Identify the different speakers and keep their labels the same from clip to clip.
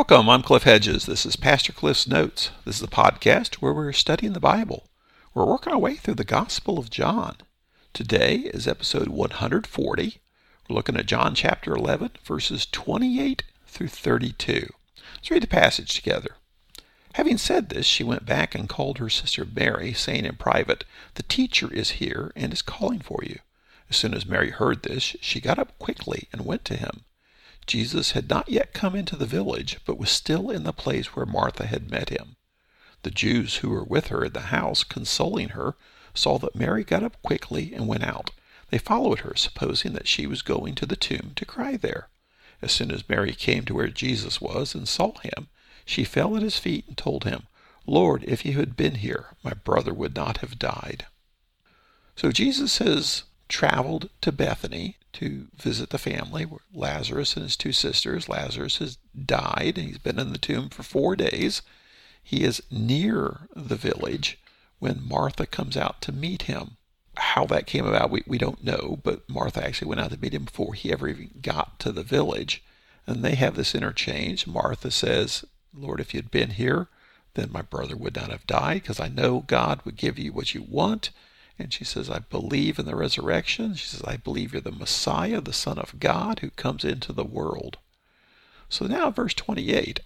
Speaker 1: Welcome, I'm Cliff Hedges. This is Pastor Cliff's Notes. This is a podcast where we're studying the Bible. We're working our way through the Gospel of John. Today is episode 140. We're looking at John chapter 11, verses 28 through 32. Let's read the passage together. Having said this, she went back and called her sister Mary, saying in private, The teacher is here and is calling for you. As soon as Mary heard this, she got up quickly and went to him. Jesus had not yet come into the village, but was still in the place where Martha had met him. The Jews who were with her in the house, consoling her, saw that Mary got up quickly and went out. They followed her, supposing that she was going to the tomb to cry there. As soon as Mary came to where Jesus was and saw him, she fell at his feet and told him, Lord, if you had been here, my brother would not have died. So Jesus has traveled to Bethany to visit the family, where Lazarus and his two sisters. Lazarus has died, he's been in the tomb for four days. He is near the village when Martha comes out to meet him. How that came about, we, we don't know, but Martha actually went out to meet him before he ever even got to the village. And they have this interchange. Martha says, Lord, if you'd been here, then my brother would not have died, because I know God would give you what you want. And she says, I believe in the resurrection. She says, I believe you're the Messiah, the Son of God, who comes into the world. So now, verse 28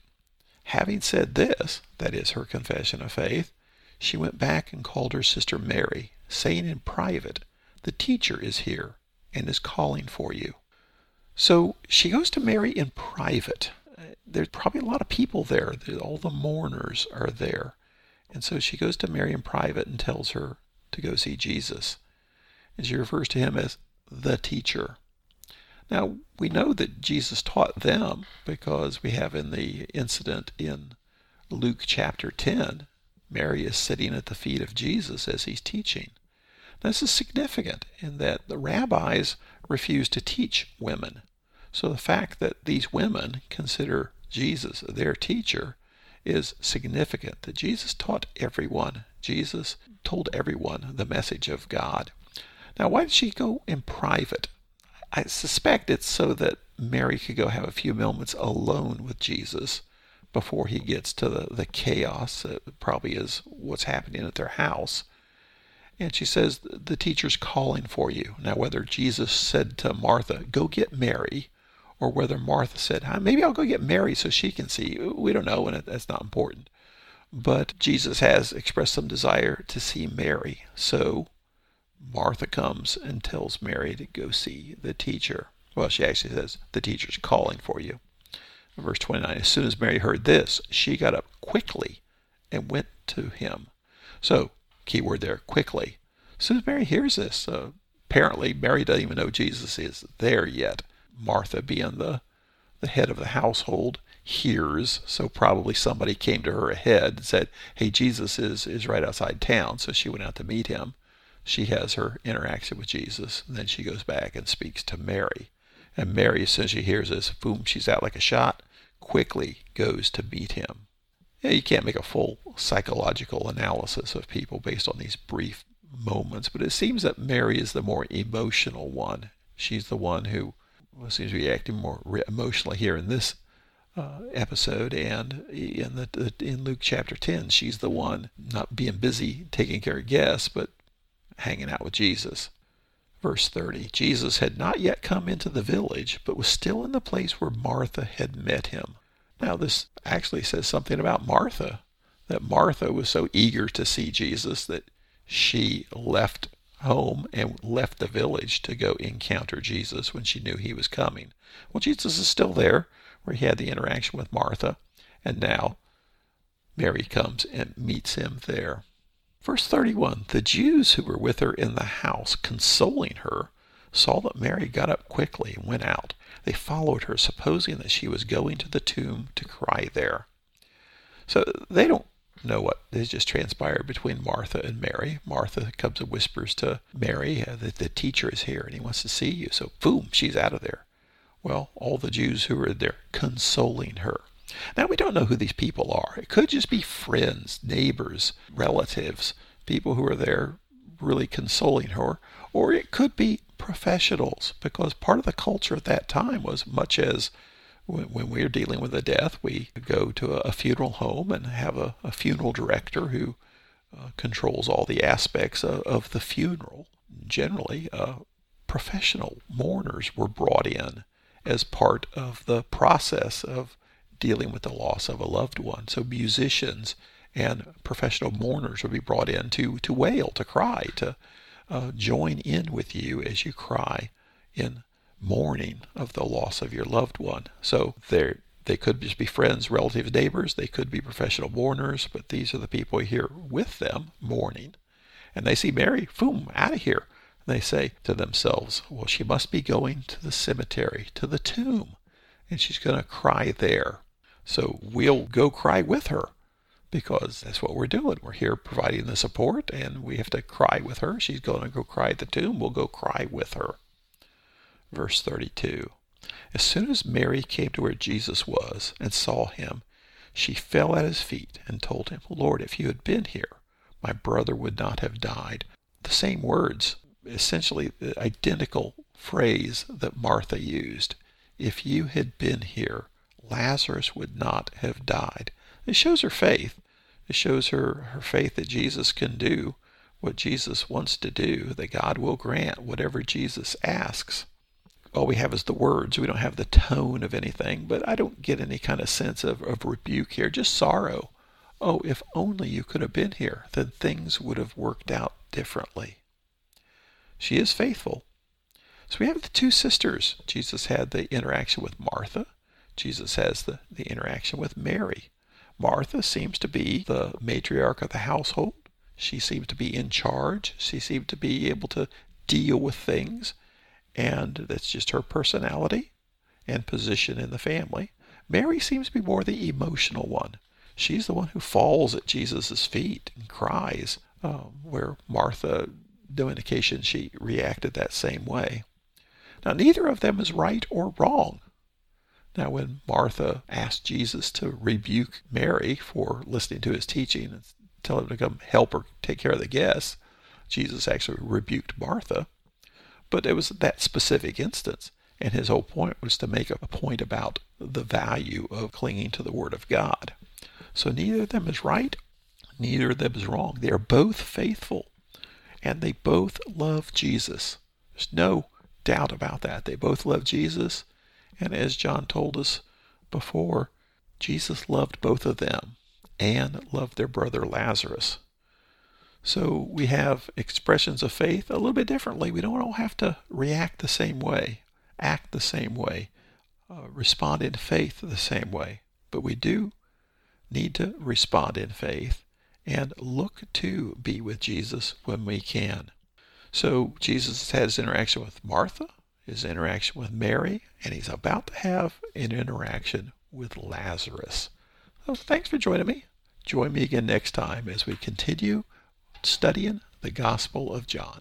Speaker 1: having said this, that is her confession of faith, she went back and called her sister Mary, saying in private, The teacher is here and is calling for you. So she goes to Mary in private. There's probably a lot of people there. All the mourners are there. And so she goes to Mary in private and tells her to go see Jesus. And she refers to him as the teacher. Now, we know that Jesus taught them because we have in the incident in Luke chapter 10, Mary is sitting at the feet of Jesus as he's teaching. This is significant in that the rabbis refuse to teach women. So the fact that these women consider Jesus their teacher is significant that Jesus taught everyone. Jesus told everyone the message of God. Now, why did she go in private? I suspect it's so that Mary could go have a few moments alone with Jesus before he gets to the, the chaos that probably is what's happening at their house. And she says, The teacher's calling for you. Now, whether Jesus said to Martha, Go get Mary, or whether Martha said, Maybe I'll go get Mary so she can see, we don't know, and that's not important. But Jesus has expressed some desire to see Mary. So Martha comes and tells Mary to go see the teacher. Well, she actually says, The teacher's calling for you. Verse 29 As soon as Mary heard this, she got up quickly and went to him. So, key word there, quickly. As soon as Mary hears this, uh, apparently Mary doesn't even know Jesus is there yet. Martha, being the, the head of the household, hears. So probably somebody came to her ahead and said, Hey, Jesus is, is right outside town. So she went out to meet him. She has her interaction with Jesus. And then she goes back and speaks to Mary. And Mary, as soon as she hears this, boom, she's out like a shot, quickly goes to meet him. Yeah, you can't make a full psychological analysis of people based on these brief moments, but it seems that Mary is the more emotional one. She's the one who seems to be acting more emotionally here in this uh, episode, and in the in Luke chapter ten, she's the one not being busy taking care of guests, but hanging out with Jesus. Verse 30 Jesus had not yet come into the village, but was still in the place where Martha had met him. Now, this actually says something about Martha, that Martha was so eager to see Jesus that she left home and left the village to go encounter Jesus when she knew he was coming. Well, Jesus is still there where he had the interaction with Martha, and now Mary comes and meets him there. Verse 31 The Jews who were with her in the house, consoling her, saw that Mary got up quickly and went out. They followed her, supposing that she was going to the tomb to cry there. So they don't know what has just transpired between Martha and Mary. Martha comes and whispers to Mary uh, that the teacher is here and he wants to see you. So, boom, she's out of there. Well, all the Jews who are there consoling her. Now, we don't know who these people are. It could just be friends, neighbors, relatives, people who are there really consoling her, or it could be professionals, because part of the culture at that time was much as when, we're dealing with a death, we go to a funeral home and have a, a funeral director who uh, controls all the aspects of, of the funeral. Generally, uh, professional mourners were brought in as part of the process of dealing with the loss of a loved one. So musicians and professional mourners would be brought in to, to wail, to cry, to uh, join in with you as you cry in mourning of the loss of your loved one. So they they could just be friends, relatives, neighbors. They could be professional mourners, but these are the people here with them mourning. And they see Mary, boom, out of here. And they say to themselves, well, she must be going to the cemetery, to the tomb, and she's going to cry there. So we'll go cry with her because that's what we're doing. We're here providing the support, and we have to cry with her. She's going to go cry at the tomb. We'll go cry with her verse 32. As soon as Mary came to where Jesus was and saw him, she fell at his feet and told him, Lord, if you had been here, my brother would not have died. The same words, essentially the identical phrase that Martha used. If you had been here, Lazarus would not have died. It shows her faith. It shows her her faith that Jesus can do what Jesus wants to do, that God will grant whatever Jesus asks all we have is the words. We don't have the tone of anything, but I don't get any kind of sense of, of rebuke here, just sorrow. Oh, if only you could have been here, then things would have worked out differently. She is faithful. So we have the two sisters. Jesus had the interaction with Martha. Jesus has the, the interaction with Mary. Martha seems to be the matriarch of the household. She seems to be in charge. She seems to be able to deal with things and that's just her personality and position in the family. Mary seems to be more the emotional one. She's the one who falls at Jesus' feet and cries, um, where Martha, no indication she reacted that same way. Now, neither of them is right or wrong. Now, when Martha asked Jesus to rebuke Mary for listening to his teaching and tell him to come help her take care of the guests, Jesus actually rebuked Martha. But it was that specific instance. And his whole point was to make a point about the value of clinging to the Word of God. So neither of them is right, neither of them is wrong. They are both faithful, and they both love Jesus. There's no doubt about that. They both love Jesus, and as John told us before, Jesus loved both of them and loved their brother Lazarus. So we have expressions of faith a little bit differently. We don't all have to react the same way, act the same way, uh, respond in faith the same way. But we do need to respond in faith and look to be with Jesus when we can. So Jesus had his interaction with Martha, his interaction with Mary, and he's about to have an interaction with Lazarus. So thanks for joining me. Join me again next time as we continue studying the Gospel of John.